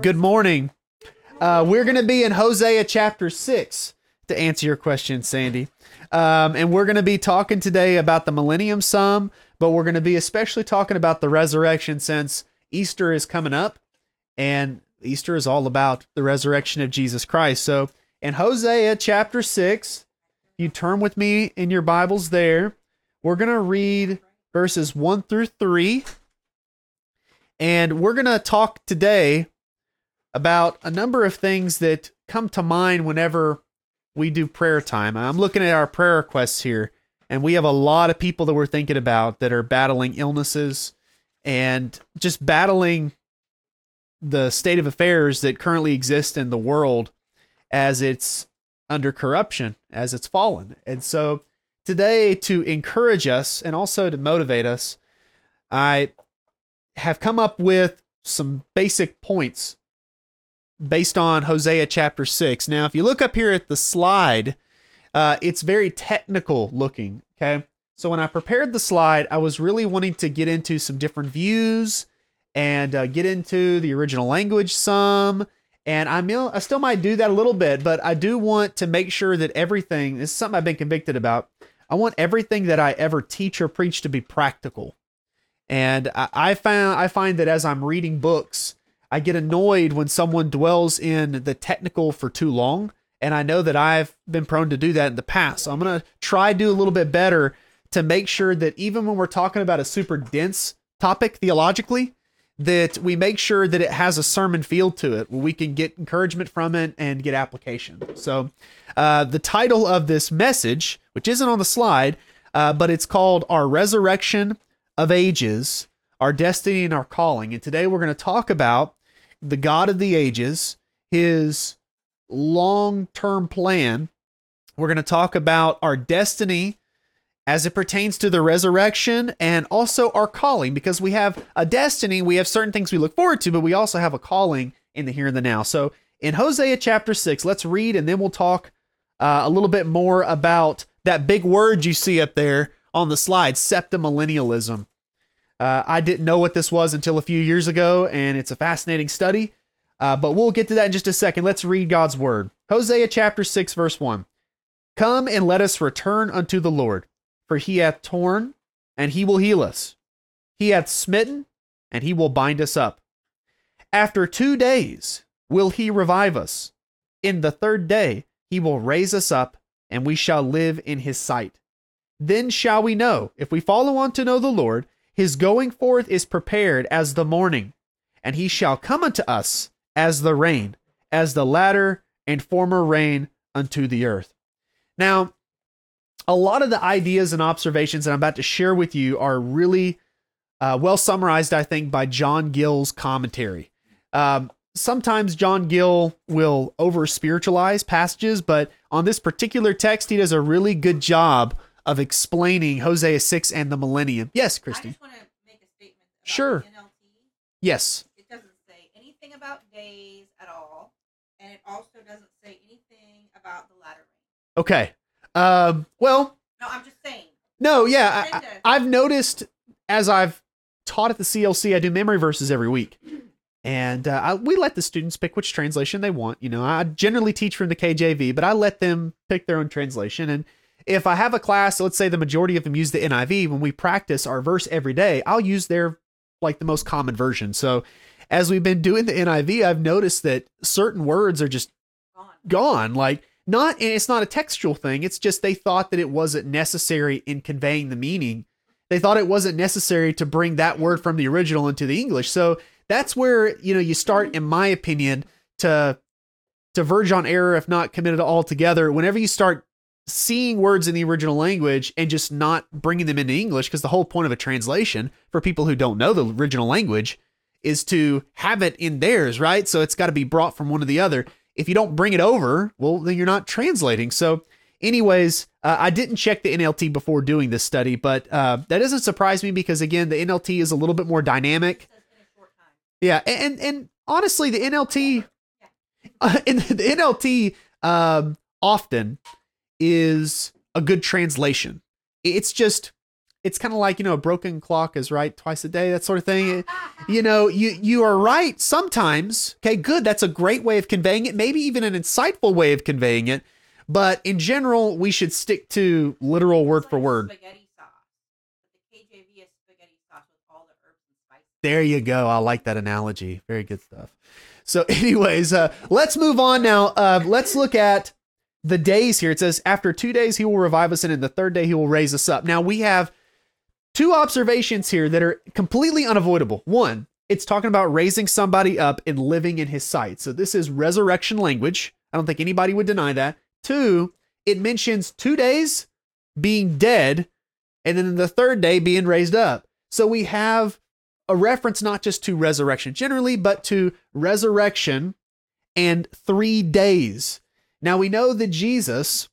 Good morning. Uh, we're going to be in Hosea chapter 6 to answer your question, Sandy. Um, and we're going to be talking today about the millennium some, but we're going to be especially talking about the resurrection since Easter is coming up. And Easter is all about the resurrection of Jesus Christ. So in Hosea chapter 6, you turn with me in your Bibles there. We're going to read verses 1 through 3. And we're going to talk today about a number of things that come to mind whenever we do prayer time. I'm looking at our prayer requests here, and we have a lot of people that we're thinking about that are battling illnesses and just battling the state of affairs that currently exist in the world as it's under corruption, as it's fallen. And so today, to encourage us and also to motivate us, I have come up with some basic points based on Hosea chapter 6. Now, if you look up here at the slide, uh, it's very technical looking. Okay. So when I prepared the slide, I was really wanting to get into some different views and uh, get into the original language some. And I, I still might do that a little bit, but I do want to make sure that everything this is something I've been convicted about. I want everything that I ever teach or preach to be practical. And I, I found I find that as I'm reading books, I get annoyed when someone dwells in the technical for too long. And I know that I've been prone to do that in the past. So I'm going to try do a little bit better to make sure that even when we're talking about a super dense topic theologically, that we make sure that it has a sermon feel to it where we can get encouragement from it and get application. So, uh, the title of this message, which isn't on the slide, uh, but it's called Our Resurrection of Ages, Our Destiny and Our Calling. And today we're going to talk about the God of the ages, his long term plan. We're going to talk about our destiny as it pertains to the resurrection and also our calling because we have a destiny, we have certain things we look forward to, but we also have a calling in the here and the now. So in Hosea chapter 6, let's read and then we'll talk uh, a little bit more about that big word you see up there on the slide, septamillennialism. Uh, I didn't know what this was until a few years ago, and it's a fascinating study. Uh, but we'll get to that in just a second. Let's read God's word. Hosea chapter 6, verse 1. Come and let us return unto the Lord, for he hath torn, and he will heal us. He hath smitten, and he will bind us up. After two days will he revive us. In the third day he will raise us up, and we shall live in his sight. Then shall we know, if we follow on to know the Lord, his going forth is prepared as the morning, and he shall come unto us as the rain, as the latter and former rain unto the earth. Now, a lot of the ideas and observations that I'm about to share with you are really uh, well summarized, I think, by John Gill's commentary. Um, sometimes John Gill will over spiritualize passages, but on this particular text, he does a really good job of explaining Hosea 6 and the millennium. Yes, Christy. I just want to make a statement. About Sure. the NLT. Yes. It doesn't say anything about days at all, and it also doesn't say anything about the latter rain. Okay. Um, well, No, I'm just saying. no, yeah. I, I've noticed as I've taught at the CLC, I do memory verses every week. And uh, I, we let the students pick which translation they want. You know, I generally teach from the KJV, but I let them pick their own translation. And if I have a class, let's say the majority of them use the NIV, when we practice our verse every day, I'll use their like the most common version. So as we've been doing the NIV, I've noticed that certain words are just Gone. gone. Like not, and it's not a textual thing. It's just they thought that it wasn't necessary in conveying the meaning. They thought it wasn't necessary to bring that word from the original into the English. So that's where you know you start, in my opinion, to to verge on error, if not committed altogether. Whenever you start seeing words in the original language and just not bringing them into English, because the whole point of a translation for people who don't know the original language is to have it in theirs, right? So it's got to be brought from one to the other. If you don't bring it over, well, then you're not translating. So, anyways, uh, I didn't check the NLT before doing this study, but uh, that doesn't surprise me because again, the NLT is a little bit more dynamic. It says in a short time. Yeah, and and honestly, the NLT, uh, in the NLT, um, often is a good translation. It's just it's kind of like you know a broken clock is right twice a day, that sort of thing. You know, you you are right sometimes. Okay, good. That's a great way of conveying it. Maybe even an insightful way of conveying it. But in general, we should stick to literal word for word. Spaghetti sauce. But the KJV is spaghetti sauce with all the herbs and spices. There you go. I like that analogy. Very good stuff. So, anyways, uh, let's move on now. Uh, let's look at the days here. It says, after two days, he will revive us, and in the third day, he will raise us up. Now, we have two observations here that are completely unavoidable. One, it's talking about raising somebody up and living in his sight. So, this is resurrection language. I don't think anybody would deny that. Two, it mentions two days being dead, and then the third day being raised up. So, we have a reference not just to resurrection generally, but to resurrection and three days. Now we know that Jesus,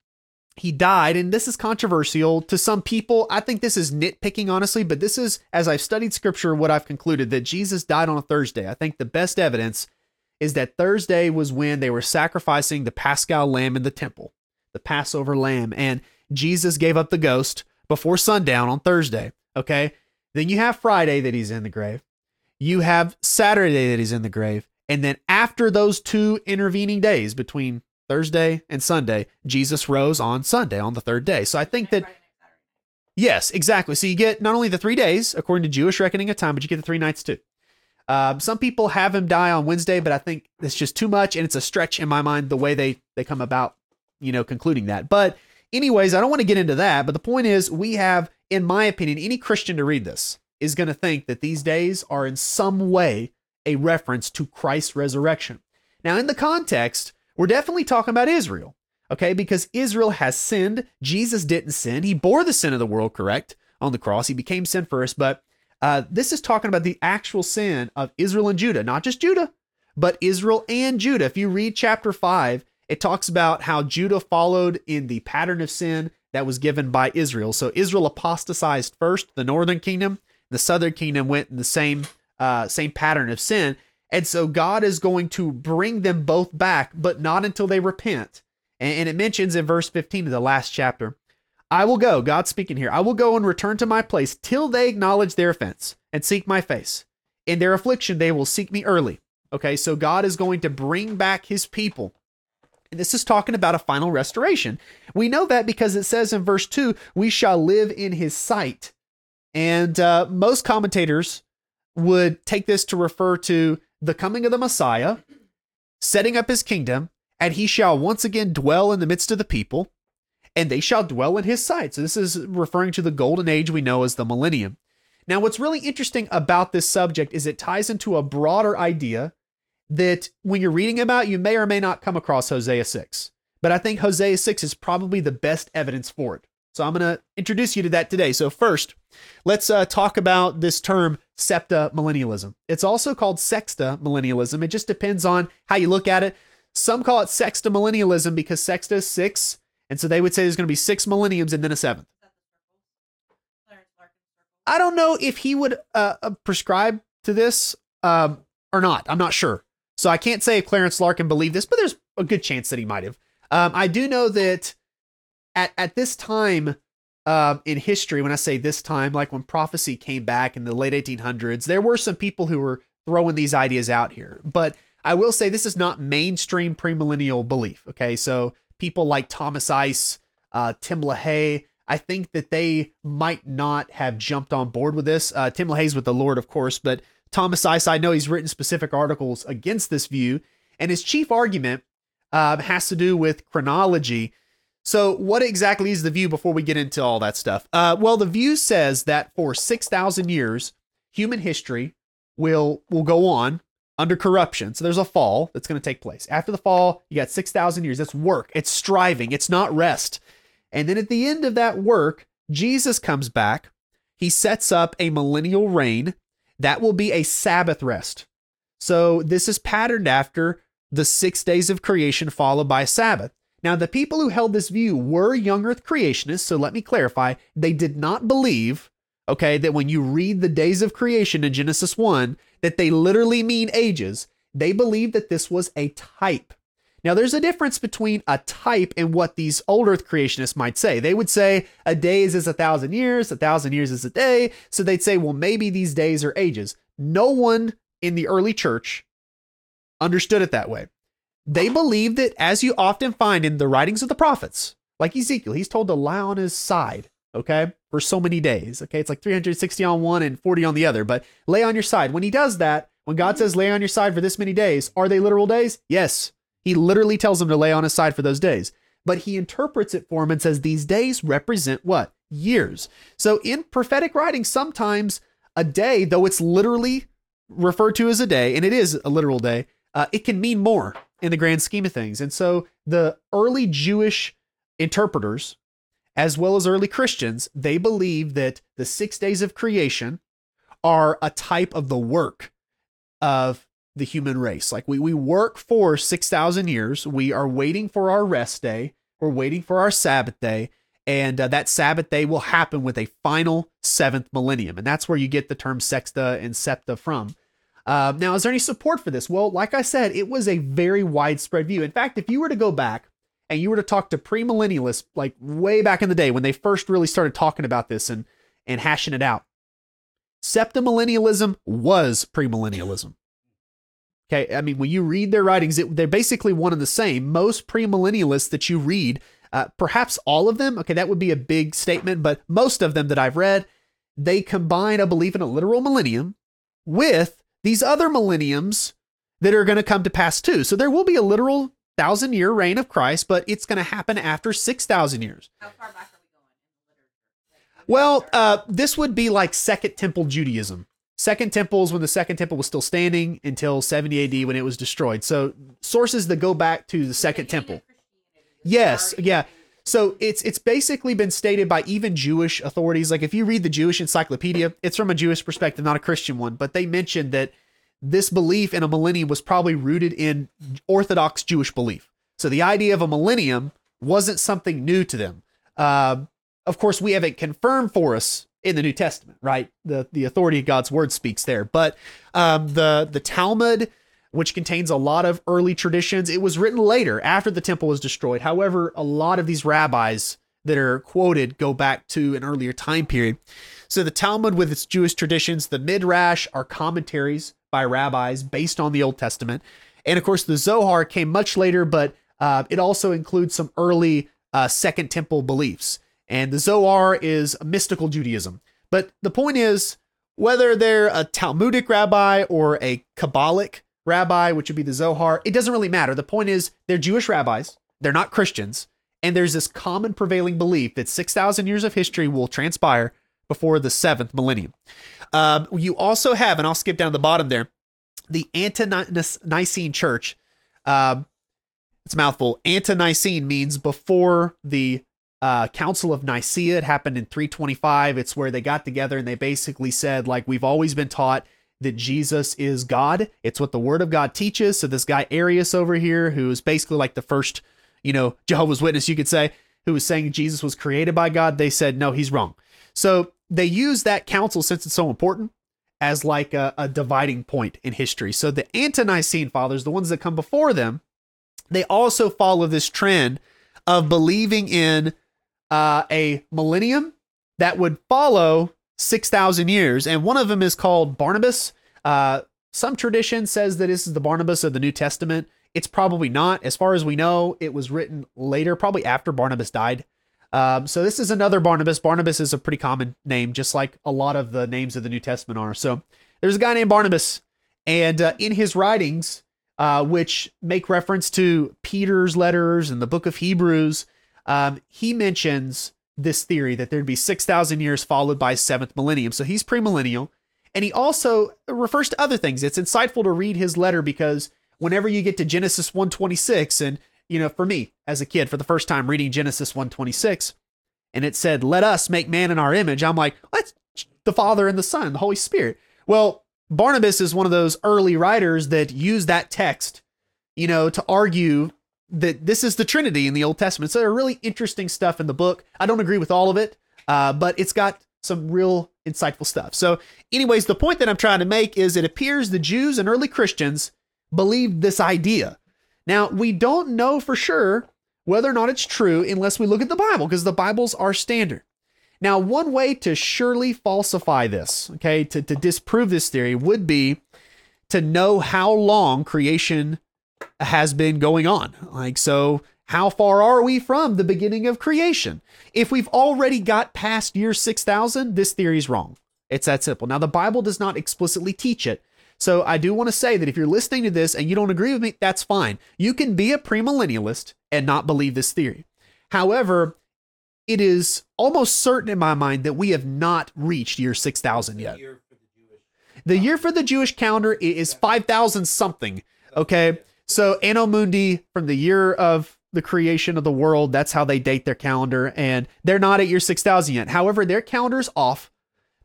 he died, and this is controversial to some people. I think this is nitpicking, honestly, but this is, as I've studied scripture, what I've concluded that Jesus died on a Thursday. I think the best evidence is that Thursday was when they were sacrificing the Paschal lamb in the temple, the Passover lamb, and Jesus gave up the ghost before sundown on Thursday. Okay. Then you have Friday that he's in the grave. You have Saturday that he's in the grave. And then after those two intervening days between Thursday and Sunday, Jesus rose on Sunday on the third day. So I think that, Friday night, Saturday night. yes, exactly. So you get not only the three days, according to Jewish reckoning of time, but you get the three nights too. Um, some people have him die on Wednesday, but I think it's just too much, and it's a stretch in my mind the way they they come about, you know, concluding that. But anyways, I don't want to get into that. But the point is, we have, in my opinion, any Christian to read this is going to think that these days are in some way a reference to Christ's resurrection. Now, in the context, we're definitely talking about Israel, okay? Because Israel has sinned. Jesus didn't sin. He bore the sin of the world, correct, on the cross. He became sin for us. But uh, this is talking about the actual sin of Israel and Judah, not just Judah, but Israel and Judah. If you read chapter 5, it talks about how Judah followed in the pattern of sin that was given by Israel. So Israel apostatized first, the northern kingdom, the southern kingdom went in the same uh, same pattern of sin. And so God is going to bring them both back, but not until they repent. And, it mentions in verse 15 of the last chapter I will go, God speaking here, I will go and return to my place till they acknowledge their offense and seek my face. In their affliction, they will seek me early. Okay, so God is going to bring back his people. And this is talking about a final restoration. We know that because it says in verse 2, we shall live in his sight. And uh, most commentators would take this to refer to the coming of the Messiah, setting up his kingdom, and he shall once again dwell in the midst of the people, and they shall dwell in his sight. So this is referring to the golden age we know as the millennium. Now, what's really interesting about this subject is it ties into a broader idea that when you're reading about, you may or may not come across Hosea 6. But I think Hosea 6 is probably the best evidence for it. So I'm going to introduce you to that today. So, first, let's uh, talk about this term septa millennialism. It's also called sexta millennialism. It just depends on how you look at it. Some call it sexta millennialism because sexta is six. And so they would say there's going to be six millenniums and then a seventh. I don't know if he would uh, uh, prescribe to this um, or not. I'm not sure. So I can't say if Clarence Larkin believed this, but there's a good chance that he might have. Um, I do know that at at this time um, in history, when I say this time, like when prophecy came back in the late 1800s, there were some people who were throwing these ideas out here. But I will say this is not mainstream premillennial belief. Okay, so people like Thomas Ice, uh, Tim LaHaye, I think that they might not have jumped on board with this. Uh, Tim LaHaye's with the Lord, of course, but Thomas Ice, I know he's written specific articles against this view, and his chief argument uh, has to do with chronology. So, what exactly is the view before we get into all that stuff? Uh, well, the view says that for six thousand years, human history will will go on under corruption. So there's a fall that's going to take place. After the fall, you got 6,000 years. That's work. It's striving. It's not rest. And then at the end of that work, Jesus comes back. He sets up a millennial reign that will be a Sabbath rest. So this is patterned after the six days of creation followed by Sabbath. Now, the people who held this view were young earth creationists. So let me clarify. They did not believe, okay, that when you read the days of creation in Genesis 1, that they literally mean ages. They believed that this was a type. Now, there's a difference between a type and what these old earth creationists might say. They would say a day is a thousand years, a thousand years is a day. So they'd say, well, maybe these days are ages. No one in the early church understood it that way. They believed that, as you often find in the writings of the prophets, like Ezekiel, he's told to lie on his side, okay, for so many days. Okay, it's like 360 on one and 40 on the other, but lay on your side. When he does that, when God says lay on your side for this many days, are they literal days? Yes. He literally tells them to lay on his side for those days. But he interprets it for him and says these days represent what? Years. So in prophetic writing, sometimes a day, though it's literally referred to as a day, and it is a literal day, uh, it can mean more in the grand scheme of things. And so the early Jewish interpreters, as well as early Christians, they believe that the six days of creation are a type of the work of the human race. Like we we work for 6,000 years. We are waiting for our rest day. We're waiting for our Sabbath day. And uh, that Sabbath day will happen with a final seventh millennium. And that's where you get the term sexta and septa from. Uh, now, is there any support for this? Well, like I said, it was a very widespread view. In fact, if you were to go back and you were to talk to premillennialists, like way back in the day when they first really started talking about this and, and hashing it out, septamillennialism was premillennialism. Okay, I mean, when you read their writings, it, they're basically one and the same. Most premillennialists that you read, uh, perhaps all of them, okay, that would be a big statement, but most of them that I've read, they combine a belief in a literal millennium with these other millenniums that are going to come to pass too. So there will be a literal thousand year reign of Christ, but it's going to happen after 6,000 years. How far back are we going in the literature? Like, Well, uh, this would be like Second Temple Judaism. Second Temple is when the Second Temple was still standing until 70 AD when it was destroyed. So sources that go back to the Second Temple. of Christianity was Yes, yeah. So it's it's basically been stated by even Jewish authorities. Like if you read the Jewish Encyclopedia, it's from a Jewish perspective, not a Christian one. But they mentioned that this belief in a millennium was probably rooted in Orthodox Jewish belief. So the idea of a millennium wasn't something new to them. Uh, of course, we have it confirmed for us in the New Testament, right? The the authority of God's word speaks there. But um, the the Talmud, which contains a lot of early traditions, it was written later after the temple was destroyed. However, a lot of these rabbis that are quoted go back to an earlier time period. So the Talmud, with its Jewish traditions, the Midrash are commentaries by rabbis based on the Old Testament, and of course the Zohar came much later, but uh, it also includes some early uh, Second Temple beliefs. And the Zohar is mystical Judaism. But the point is, whether they're a Talmudic rabbi or a Kabbalic rabbi, which would be the Zohar, it doesn't really matter. The point is, they're Jewish rabbis, they're not Christians, and there's this common prevailing belief that 6,000 years of history will transpire before the seventh millennium. Um, you also have, and I'll skip down to the bottom there, the Ante-Nicene Church. Um, it's a mouthful. Ante-Nicene means before the uh, Council of Nicaea. It happened in 325. It's where they got together and they basically said, like, we've always been taught that Jesus is God. It's what the Word of God teaches. So this guy Arius over here, who is basically like the first, you know, Jehovah's Witness, you could say, who was saying Jesus was created by God, they said, no, he's wrong. So they use that council since it's so important as like a, a dividing point in history. So the ante-Nicene fathers, the ones that come before them, they also follow this trend of believing in uh, a millennium that would follow 6,000 years. And one of them is called Barnabas. Uh, some tradition says that this is the Barnabas of the New Testament. It's probably not. As far as we know, it was written later, probably after Barnabas died. Um, so this is another Barnabas. Barnabas is a pretty common name, just like a lot of the names of the New Testament are. So there's a guy named Barnabas, and uh, in his writings, uh, which make reference to Peter's letters and the book of Hebrews, um, he mentions this theory that there'd be 6,000 years followed by seventh millennium. So he's premillennial. And he also refers to other things. It's insightful to read his letter because whenever you get to Genesis 126, and, you know, for me as a kid, for the first time reading Genesis 126, and it said, let us make man in our image, I'm like, that's the Father and the Son, the Holy Spirit. Well, Barnabas is one of those early writers that use that text, you know, to argue that this is the Trinity in the Old Testament. So there are really interesting stuff in the book. I don't agree with all of it, uh, but it's got some real insightful stuff. So, anyways, the point that I'm trying to make is it appears the Jews and early Christians believed this idea. Now, we don't know for sure whether or not it's true unless we look at the Bible, because the Bible's our standard. Now, one way to surely falsify this, okay, to, to disprove this theory would be to know how long creation has been going on. Like, so how far are we from the beginning of creation? If we've already got past year 6000, this theory is wrong. It's that simple. Now, the Bible does not explicitly teach it. So I do want to say that if you're listening to this and you don't agree with me, that's fine. You can be a premillennialist and not believe this theory. However, it is almost certain in my mind that we have not reached year 6000 yet. The year for the Jewish calendar is 5000 something. Okay. So Anno Mundi from the year of the creation of the world, that's how they date their calendar. And they're not at year 6000 yet. However, their calendar's off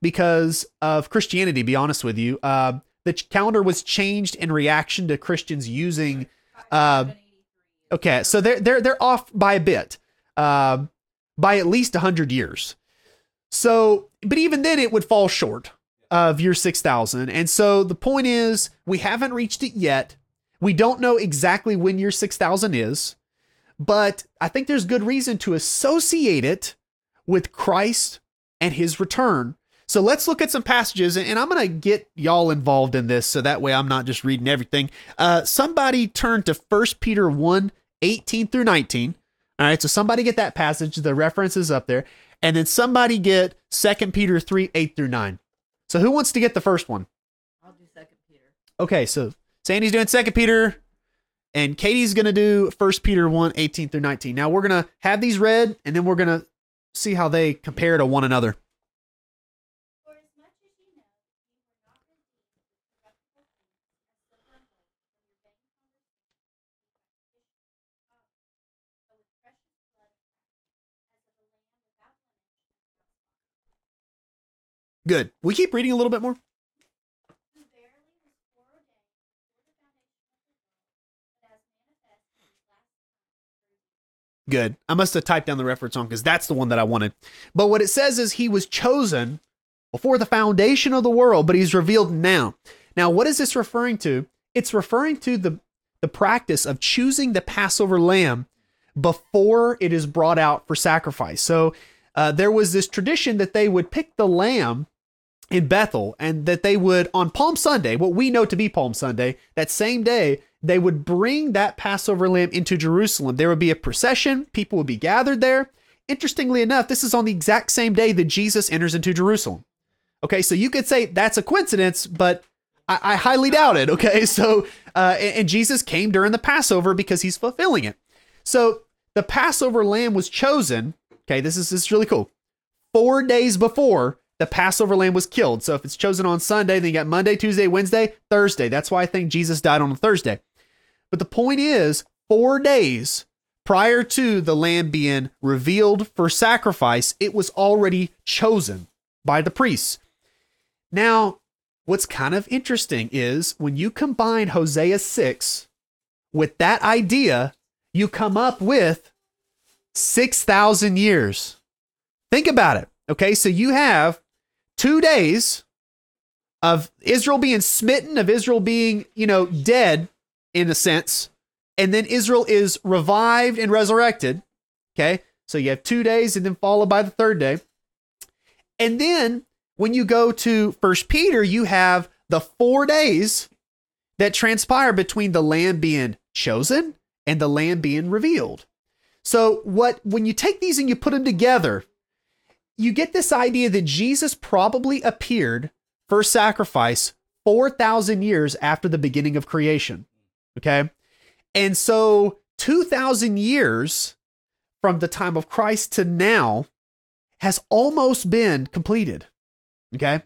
because of Christianity, be honest with you. Uh, the calendar was changed in reaction to Christians using. Uh, okay, so they're they're they're off by a bit, uh, by at least hundred years. So, but even then, it would fall short of year six thousand. And so the point is, we haven't reached it yet. We don't know exactly when year six thousand is, but I think there's good reason to associate it with Christ and His return so let's look at some passages, and I'm going to get y'all involved in this so that way I'm not just reading everything. Uh, somebody turn to 1 Peter 1 18 through 19. All right, so somebody get that passage, the reference is up there. And then somebody get 2 Peter 3 8 through 9. So who wants to get the first one? I'll do 2 Peter. Okay, so Sandy's doing Second Peter, and Katie's going to do First Peter 1 18 through 19. Now we're going to have these read, and then we're going to see how they compare to one another. Good. We keep reading a little bit more. Good. I must have typed down the reference on because that's the one that I wanted. But what it says is he was chosen before the foundation of the world, but he's revealed now. Now, what is this referring to? It's referring to the, the practice of choosing the Passover lamb before it is brought out for sacrifice. So uh, there was this tradition that they would pick the lamb in Bethel and that they would, on Palm Sunday, what we know to be Palm Sunday, that same day, they would bring that Passover lamb into Jerusalem. There would be a procession, people would be gathered there. Interestingly enough, this is on the exact same day that Jesus enters into Jerusalem. Okay, so you could say that's a coincidence, but I, I highly doubt it. Okay, so, uh, and, and Jesus came during the Passover because he's fulfilling it. So the Passover lamb was chosen. Okay, this is, this is really cool. Four days before the Passover lamb was killed. So if it's chosen on Sunday, then you got Monday, Tuesday, Wednesday, Thursday. That's why I think Jesus died on a Thursday. But the point is, four days prior to the lamb being revealed for sacrifice, it was already chosen by the priests. Now, what's kind of interesting is when you combine Hosea 6 with that idea, you come up with 6,000 years. Think about it. Okay, so you have two days of Israel being smitten, of Israel being, you know, dead in a sense, and then Israel is revived and resurrected. Okay. So you have two days and then followed by the third day. And then when you go to First Peter, you have the four days that transpire between the lamb being chosen and the lamb being revealed. So what when you take these and you put them together, you get this idea that Jesus probably appeared for sacrifice 4,000 years after the beginning of creation. Okay. And so 2,000 years from the time of Christ to now has almost been completed. Okay.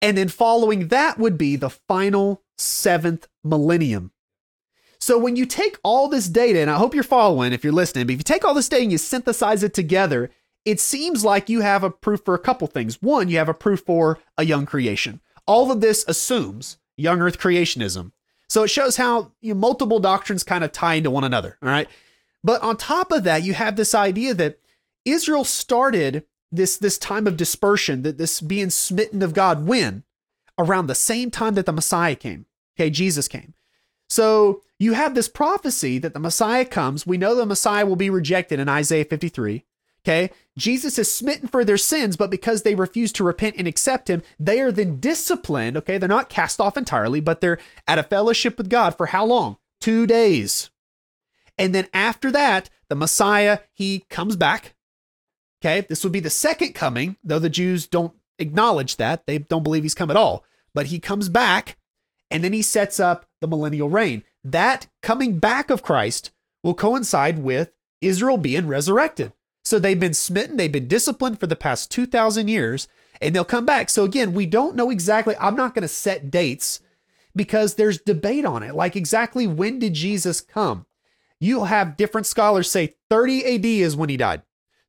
And then following that would be the final seventh millennium. So when you take all this data, and I hope you're following if you're listening, but if you take all this data and you synthesize it together, it seems like you have a proof for a couple things. One, you have a proof for a young creation. All of this assumes young earth creationism. So it shows how you know, multiple doctrines kind of tie into one another. All right. But on top of that, you have this idea that Israel started this, this time of dispersion, that this being smitten of God when? Around the same time that the Messiah came. Okay, Jesus came. So you have this prophecy that the Messiah comes. We know the Messiah will be rejected in Isaiah 53. Okay. Jesus is smitten for their sins, but because they refuse to repent and accept him, they are then disciplined. Okay. They're not cast off entirely, but they're at a fellowship with God for how long? Two days. And then after that, the Messiah, he comes back. Okay. This would be the second coming, though the Jews don't acknowledge that. They don't believe he's come at all. But he comes back and then he sets up the millennial reign. That coming back of Christ will coincide with Israel being resurrected. So they've been smitten, they've been disciplined for the past 2,000 years, and they'll come back. So again, we don't know exactly, I'm not going to set dates because there's debate on it. Like exactly when did Jesus come? You'll have different scholars say 30 AD is when he died,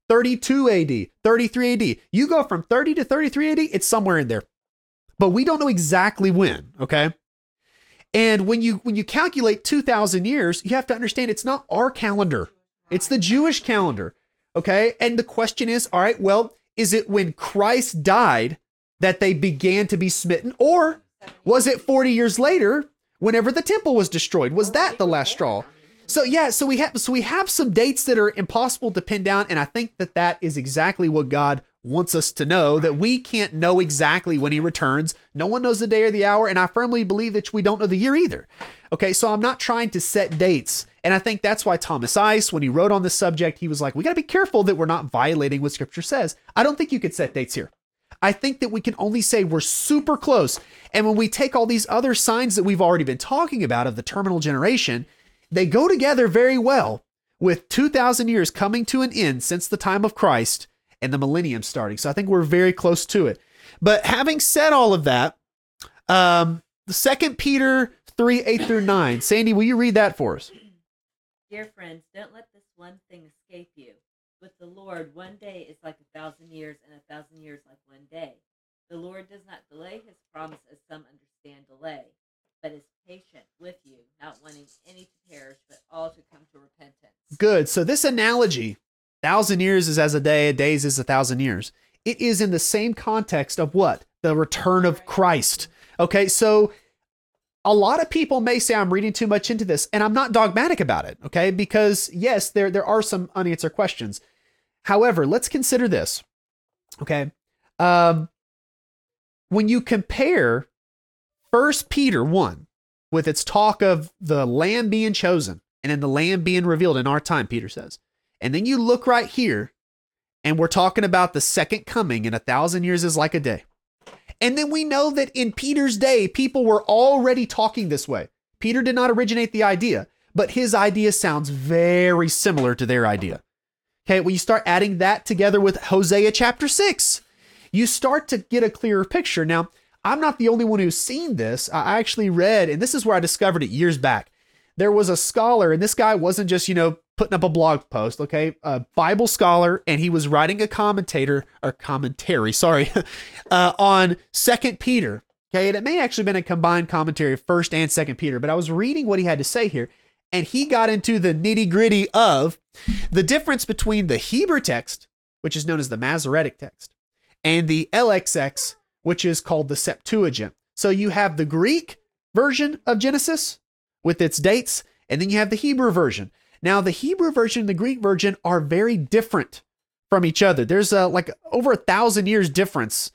32 AD, 33 AD. You go from 30 to 33 AD, it's somewhere in there. But we don't know exactly when, okay? And when you when you calculate 2000 years, you have to understand it's not our calendar. It's the Jewish calendar. Okay? And the question is, all right, well, is it when Christ died that they began to be smitten or was it 40 years later whenever the temple was destroyed? Was that the last straw? So yeah, so we have so we have some dates that are impossible to pin down and I think that that is exactly what God wants us to know that we can't know exactly when he returns. No one knows the day or the hour and I firmly believe that we don't know the year either. Okay, so I'm not trying to set dates. And I think that's why Thomas Ice, when he wrote on this subject, he was like, we got to be careful that we're not violating what scripture says. I don't think you could set dates here. I think that we can only say we're super close. And when we take all these other signs that we've already been talking about of the terminal generation, they go together very well with 2,000 years coming to an end since the time of Christ and the millennium starting. So I think we're very close to it. But having said all of that, um, the second Peter 3 8 through 9. Sandy, will you read that for us? Dear friends, don't let this one thing escape you. With the Lord, one day is like a thousand years, and a thousand years like one day. The Lord does not delay his promise as some understand delay, but is patient with you, not wanting any to perish, but all to come to repentance. Good. So this analogy, thousand years is as a day, a days is a thousand years. It is in the same context of what? The return of Christ. Okay, so a lot of people may say I'm reading too much into this, and I'm not dogmatic about it, okay? Because yes, there there are some unanswered questions. However, let's consider this. Okay. Um when you compare First Peter 1 with its talk of the lamb being chosen and then the lamb being revealed in our time, Peter says. And then you look right here, and we're talking about the second coming, and a thousand years is like a day. And then we know that in Peter's day, people were already talking this way. Peter did not originate the idea, but his idea sounds very similar to their idea. Okay, when you start adding that together with Hosea chapter 6, you start to get a clearer picture. Now, I'm not the only one who's seen this. I actually read, and this is where I discovered it years back. There was a scholar, and this guy wasn't just, you know, putting up a blog post, okay? A Bible scholar, and he was writing a commentator or commentary, sorry, uh, on Second Peter. Okay, and it may actually been a combined commentary of First and Second Peter, but I was reading what he had to say here, and he got into the nitty gritty of the difference between the Hebrew text, which is known as the Masoretic text, and the LXX, which is called the Septuagint. So you have the Greek version of Genesis with its dates, and then you have the Hebrew version. Now, the Hebrew version and the Greek version are very different from each other. There's a, like over a thousand years difference.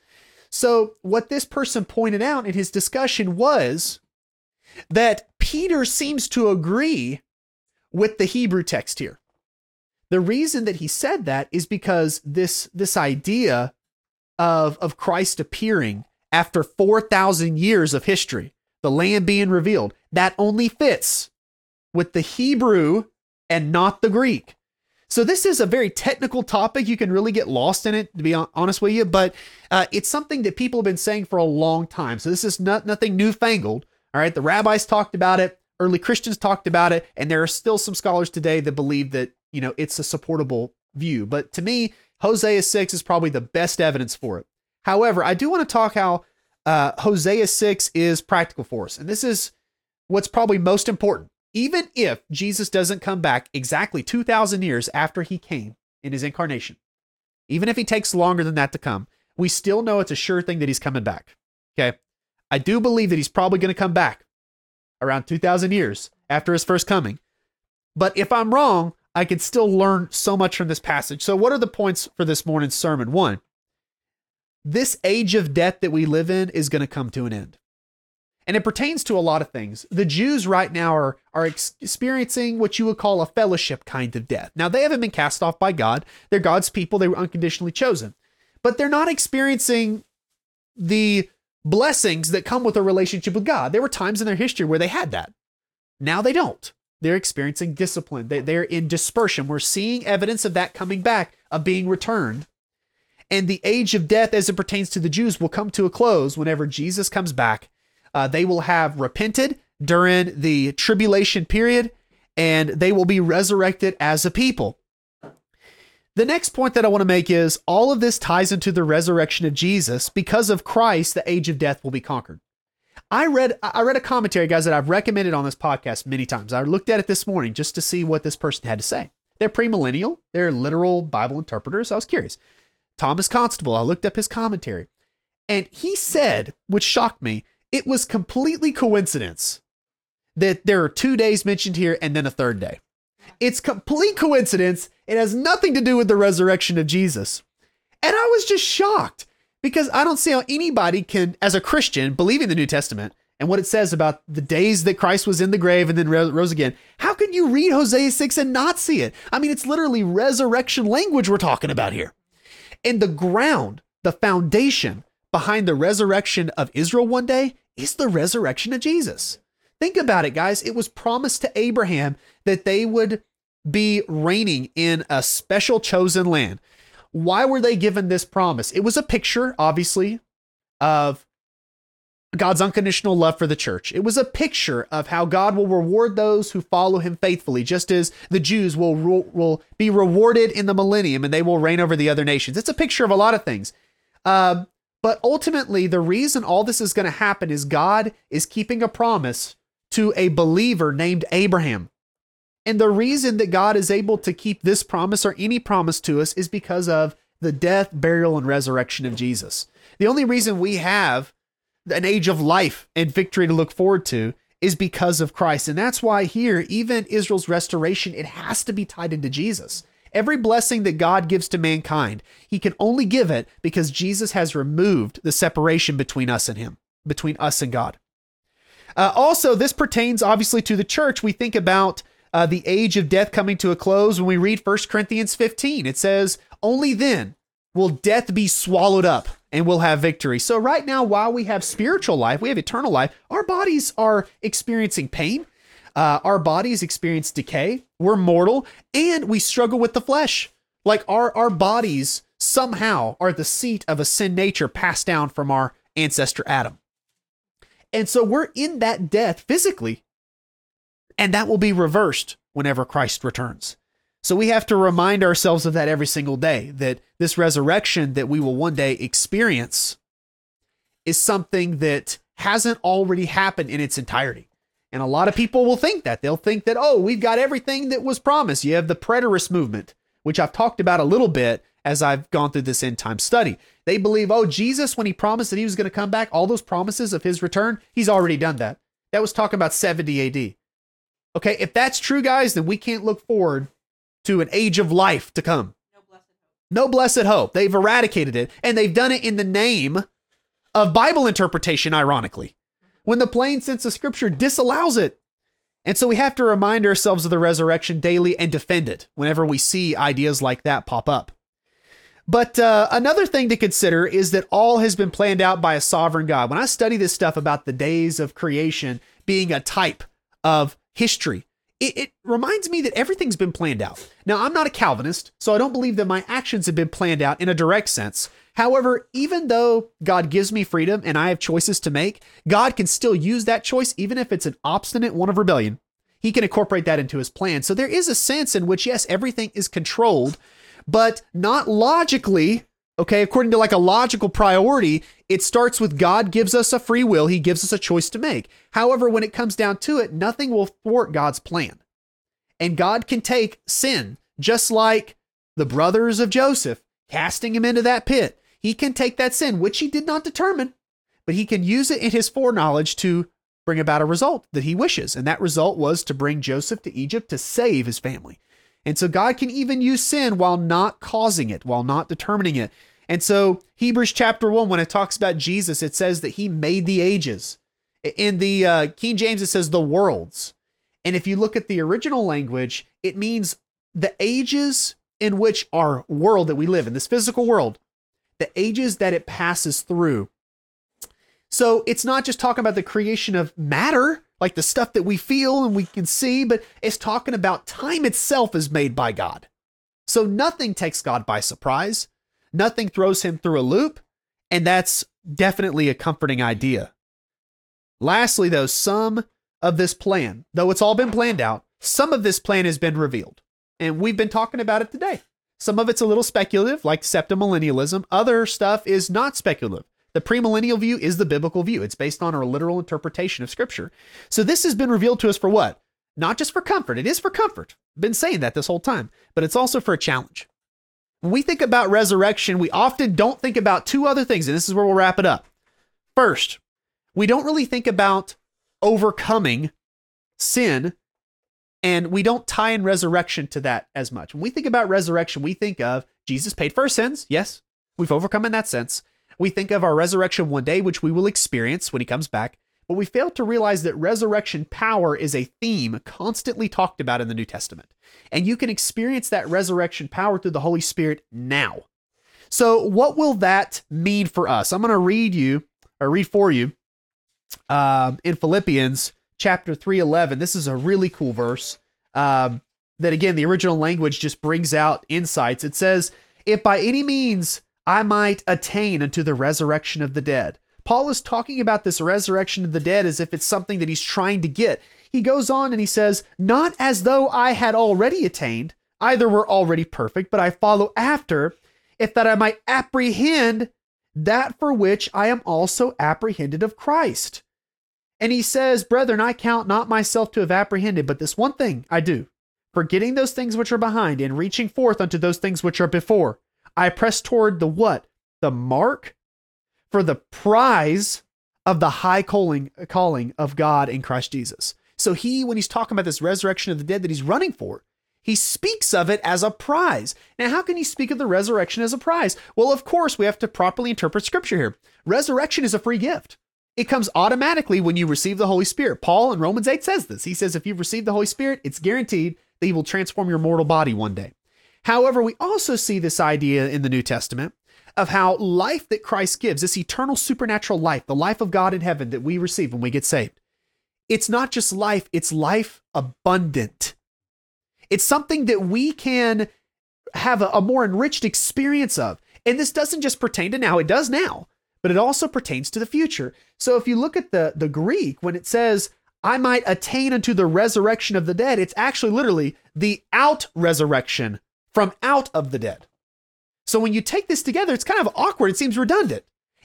So, what this person pointed out in his discussion was that Peter seems to agree with the Hebrew text here. The reason that he said that is because this this idea of of Christ appearing after 4000 years of history, the lamb being revealed, that only fits with the Hebrew and not the Greek. So this is a very technical topic. You can really get lost in it, to be honest with you. But uh, it's something that people have been saying for a long time. So this is not nothing newfangled. All right, the rabbis talked about it, early Christians talked about it, and there are still some scholars today that believe that you know it's a supportable view. But to me, Hosea six is probably the best evidence for it. However, I do want to talk how uh, Hosea six is practical for us, and this is what's probably most important even if Jesus doesn't come back exactly 2,000 years after he came in his incarnation, even if he takes longer than that to come, we still know it's a sure thing that he's coming back. Okay. I do believe that he's probably going to come back. around 2,000 years after his first coming. But if I'm wrong, I can still learn so much from this passage. So, what are the points for this morning's sermon? One, this age of death that we live in is going to come to an end. And it pertains to a lot of things. The Jews right now are, are ex- experiencing what you would call a fellowship kind of death. Now, they haven't been cast off by God, they're God's people, they were unconditionally chosen. But they're not experiencing the blessings that come with a relationship with God. There were times in their history where they had that. Now they don't. They're experiencing discipline. They, they're in dispersion. We're seeing evidence of that coming back, of being returned. And the age of death, as it pertains to the Jews, will come to a close whenever Jesus comes back. Uh, they will have repented during the tribulation period, and they will be resurrected as a people. The next point that I want to make is all of this ties into the resurrection of Jesus. Because of Christ, the age of death will be conquered. I read I read a commentary, guys, that I've recommended on this podcast many times. I looked at it this morning just to see what this person had to say. They're premillennial, they're literal Bible interpreters. I was curious. Thomas Constable, I looked up his commentary, and he said, which shocked me, it was completely coincidence that there are two days mentioned here and then a third day. It's complete coincidence. It has nothing to do with the resurrection of Jesus. And I was just shocked because I don't see how anybody can, as a Christian, believing the New Testament and what it says about the days that Christ was in the grave and then rose again, how can you read Hosea 6 and not see it? I mean, it's literally resurrection language we're talking about here. And the ground, the foundation behind the resurrection of Israel one day is the resurrection of Jesus. Think about it, guys. It was promised to Abraham that they would be reigning in a special chosen land. Why were they given this promise? It was a picture, obviously, of God's unconditional love for the church. It was a picture of how God will reward those who follow him faithfully, just as the Jews will, will be rewarded in the millennium and they will reign over the other nations. It's a picture of a lot of things. Uh, but ultimately, the reason all this is going to happen is God is keeping a promise to a believer named Abraham. And the reason that God is able to keep this promise or any promise to us is because of the death, burial, and resurrection of Jesus. The only reason we have an age of life and victory to look forward to is because of Christ. And that's why here, even Israel's restoration, it has to be tied into Jesus. Every blessing that God gives to mankind, he can only give it because Jesus has removed the separation between us and him, between us and God. Uh, also, this pertains obviously to the church. We think about uh, the age of death coming to a close when we read 1 Corinthians 15. It says, Only then will death be swallowed up and we'll have victory. So, right now, while we have spiritual life, we have eternal life, our bodies are experiencing pain. Uh, our bodies experience decay. We're mortal and we struggle with the flesh. Like our, our bodies somehow are the seat of a sin nature passed down from our ancestor Adam. And so we're in that death physically, and that will be reversed whenever Christ returns. So we have to remind ourselves of that every single day that this resurrection that we will one day experience is something that hasn't already happened in its entirety. And a lot of people will think that. They'll think that, oh, we've got everything that was promised. You have the preterist movement, which I've talked about a little bit as I've gone through this end time study. They believe, oh, Jesus, when he promised that he was going to come back, all those promises of his return, he's already done that. That was talking about 70 AD. Okay, if that's true, guys, then we can't look forward to an age of life to come. No blessed hope. No blessed hope. They've eradicated it, and they've done it in the name of Bible interpretation, ironically, when the plain sense of Scripture disallows it. And so we have to remind ourselves of the resurrection daily and defend it whenever we see ideas like that pop up. But uh, another thing to consider is that all has been planned out by a sovereign God. When I study this stuff about the days of creation being a type of history, it, it, reminds me that everything's been planned out. Now, I'm not a Calvinist, so I don't believe that my actions have been planned out in a direct sense. However, even though God gives me freedom and I have choices to make, God can still use that choice, even if it's an obstinate one of rebellion. He can incorporate that into his plan. So there is a sense in which, yes, everything is controlled but not logically. Okay, according to like a logical priority, it starts with God gives us a free will, He gives us a choice to make. However, when it comes down to it, nothing will thwart God's plan. And God can take sin, just like the brothers of Joseph, casting him into that pit. He can take that sin, which he did not determine, but he can use it in his foreknowledge to bring about a result that he wishes. And that result was to bring Joseph to Egypt to save his family. And so God can even use sin while not causing it, while not determining it. And so Hebrews chapter 1, when it talks about Jesus, it says that he made the ages. In the uh, King James, it says the worlds. And if you look at the original language, it means the ages in which our world that we live in, this physical world, the ages that it passes through. So it's not just talking about the creation of matter, like the stuff that we feel and we can see, but it's talking about time itself is made by God. So nothing takes God by surprise, nothing throws him through a loop, and that's definitely a comforting idea. Lastly, though, some of this plan, though it's all been planned out, some of this plan has been revealed. And we've been talking about it today. Some of it's a little speculative, like septamillennialism. Other stuff is not speculative. The premillennial view is the biblical view. It's based on a literal interpretation of scripture. So this has been revealed to us for what? Not just for comfort. It is for comfort. been saying that this whole time, but it's also for a challenge. When we think about resurrection, we often don't think about two other things, and this is where we'll wrap it up. First, we don't really think about overcoming sin and we don't tie in resurrection to that as much. When we think about resurrection, we think of Jesus paid for our sins. Yes, we've overcome in that sense. We think of our resurrection one day, which we will experience when he comes back. But we fail to realize that resurrection power is a theme constantly talked about in the New Testament. And you can experience that resurrection power through the Holy Spirit now. So, what will that mean for us? I'm going to read you or read for you um, in Philippians chapter 311. This is a really cool verse um, that, again, the original language just brings out insights. It says, If by any means I might attain unto the resurrection of the dead. Paul is talking about this resurrection of the dead as if it's something that he's trying to get. He goes on and he says, Not as though I had already attained, either were already perfect, but I follow after, if that I might apprehend that for which I am also apprehended of Christ. And he says, Brethren, I count not myself to have apprehended, but this one thing I do, forgetting those things which are behind and reaching forth unto those things which are before. I press toward the what? The mark for the prize of the high calling, calling of God in Christ Jesus. So he, when he's talking about this resurrection of the dead that he's running for, he speaks of it as a prize. Now, how can he speak of the resurrection as a prize? Well, of course, we have to properly interpret scripture here. Resurrection is a free gift. It comes automatically when you receive the Holy Spirit. Paul in Romans 8 says this. He says, if you've received the Holy Spirit, it's guaranteed that he will transform your mortal body one day. However, we also see this idea in the New Testament of how life that Christ gives, this eternal supernatural life, the life of God in heaven that we receive when we get saved, it's not just life, it's life abundant. It's something that we can have a, a, more enriched experience of. And this doesn't just pertain to now, it does now, but it also pertains to the future. So if you look at the, the Greek, when it says, I might attain unto the resurrection of the dead, it's actually literally the out resurrection from out of the dead. So when you take this together, it's kind of awkward. It seems redundant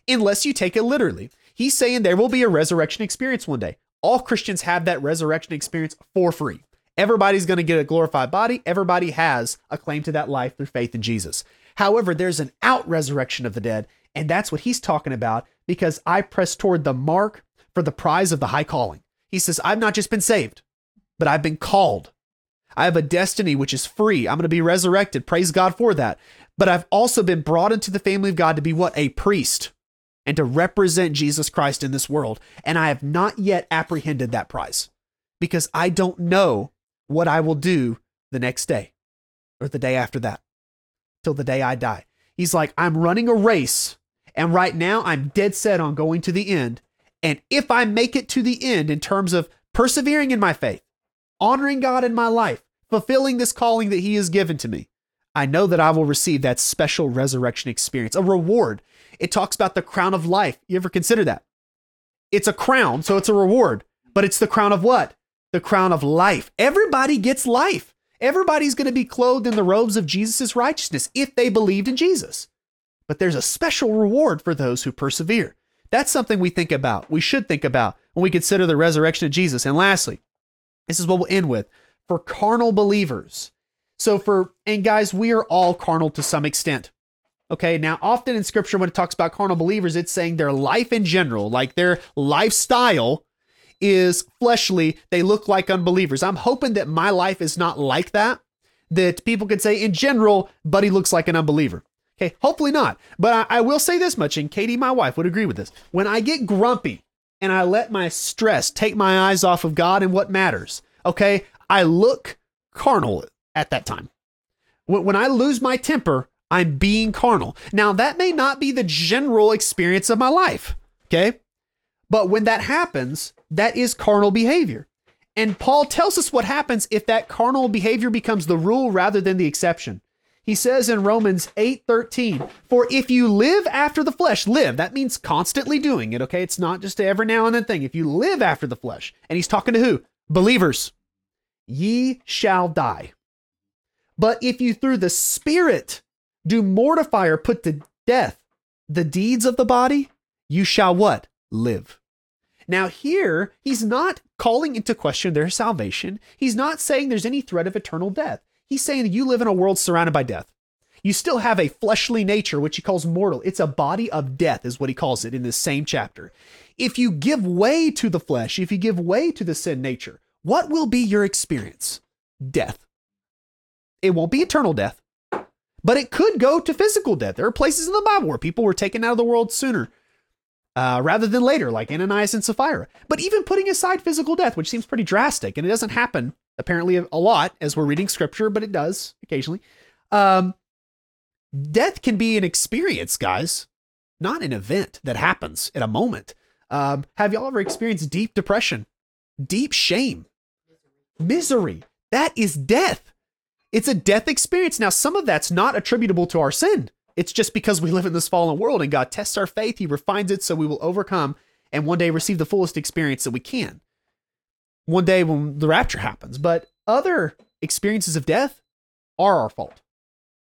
unless you take it literally. He's saying there will be a resurrection experience one day. All Christians have that resurrection experience for free. Everybody's going to get a glorified body. Everybody has a claim to that life through faith in Jesus. However, there's an out resurrection of the dead, and that's what he's talking about because I press toward the mark for the prize of the high calling. He says, I've not just been saved, but I've been called. I have a destiny which is free. I'm going to be resurrected. Praise God for that. But I've also been brought into the family of God to be what? A priest and to represent Jesus Christ in this world. And I have not yet apprehended that prize because I don't know what I will do the next day or the day after that till the day I die. He's like, I'm running a race. And right now I'm dead set on going to the end. And if I make it to the end in terms of persevering in my faith, honoring God in my life, fulfilling this calling that He has given to me, I know that I will receive that special resurrection experience, a reward. It talks about the crown of life. You ever consider that? It's a crown, so it's a reward, but it's the crown of what? The crown of life. Everybody gets life. Everybody's going to be clothed in the robes of Jesus' righteousness if they believed in Jesus. But there's a special reward for those who persevere. That's something we think about. We should think about when we consider the resurrection of Jesus. And lastly, this is what we'll end with. For carnal believers, so for, and guys, we are all carnal to some extent. Okay. Now, often in scripture, when it talks about carnal believers, it's saying their life in general, like their lifestyle is fleshly, they look like unbelievers. I'm hoping that my life is not like that, that people could say, in general, Buddy looks like an unbeliever. Hopefully not. But I, I will say this much, and Katie, my wife, would agree with this. When I get grumpy and I let my stress take my eyes off of God and what matters, okay, I look carnal at that time. When, when I lose my temper, I'm being carnal. Now, that may not be the general experience of my life, okay? But when that happens, that is carnal behavior. And Paul tells us what happens if that carnal behavior becomes the rule rather than the exception. He says in Romans 8:13, "For if you live after the flesh, live, that means constantly doing it, okay? It's not just every now and then thing. If you live after the flesh." And he's talking to who? Believers. "Ye shall die." But if you through the spirit do mortify or put to death the deeds of the body, you shall what? Live. Now, here, he's not calling into question their salvation. He's not saying there's any threat of eternal death. He's saying that you live in a world surrounded by death. You still have a fleshly nature, which he calls mortal. It's a body of death, is what he calls it in this same chapter. If you give way to the flesh, if you give way to the sin nature, what will be your experience? Death. It won't be eternal death, but it could go to physical death. There are places in the Bible where people were taken out of the world sooner uh, rather than later, like Ananias and Sapphira. But even putting aside physical death, which seems pretty drastic, and it doesn't happen apparently a lot as we're reading scripture, but it does occasionally. Um, death can be an experience, guys, not an event that happens at a moment. Um, have y'all ever experienced deep depression, deep shame, misery? That is death. It's a death experience. Now, some of that's not attributable to our sin. It's just because we live in this fallen world and God tests our faith, He refines it so we will overcome and one day receive the fullest experience that we can. One day when the rapture happens. But other experiences of death are our fault.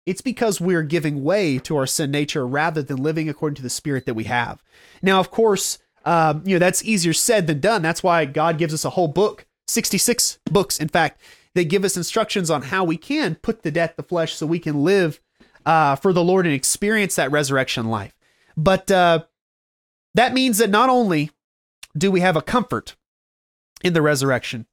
It's because we're giving way to our sin nature rather than living according to the spirit that we have. Now, of course, um, you know, that's easier said than done. That's why God gives us a whole book, 66 books, in fact, that give us instructions on how we can put to death the flesh so we can live uh, for the Lord and experience that resurrection life. But uh, that means that not only do we have a comfort in the resurrection,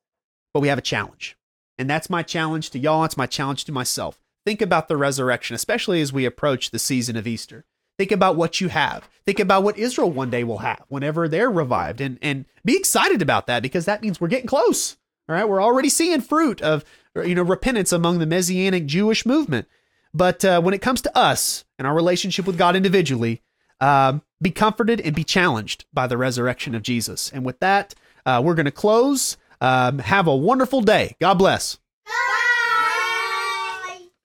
but we have a challenge. And that's my challenge to y'all. It's my challenge to myself. Think about the resurrection, especially as we approach the season of Easter. Think about what you have. Think about what Israel one day will have whenever they're revived and, and be excited about that because that means we're getting close. All right. We're already seeing fruit of, you know, repentance among the Messianic Jewish movement. But uh, when it comes to us and our relationship with God individually, um, be comforted and be challenged by the resurrection of Jesus. And with that, uh, we're going to close. Um, have a wonderful day. God bless.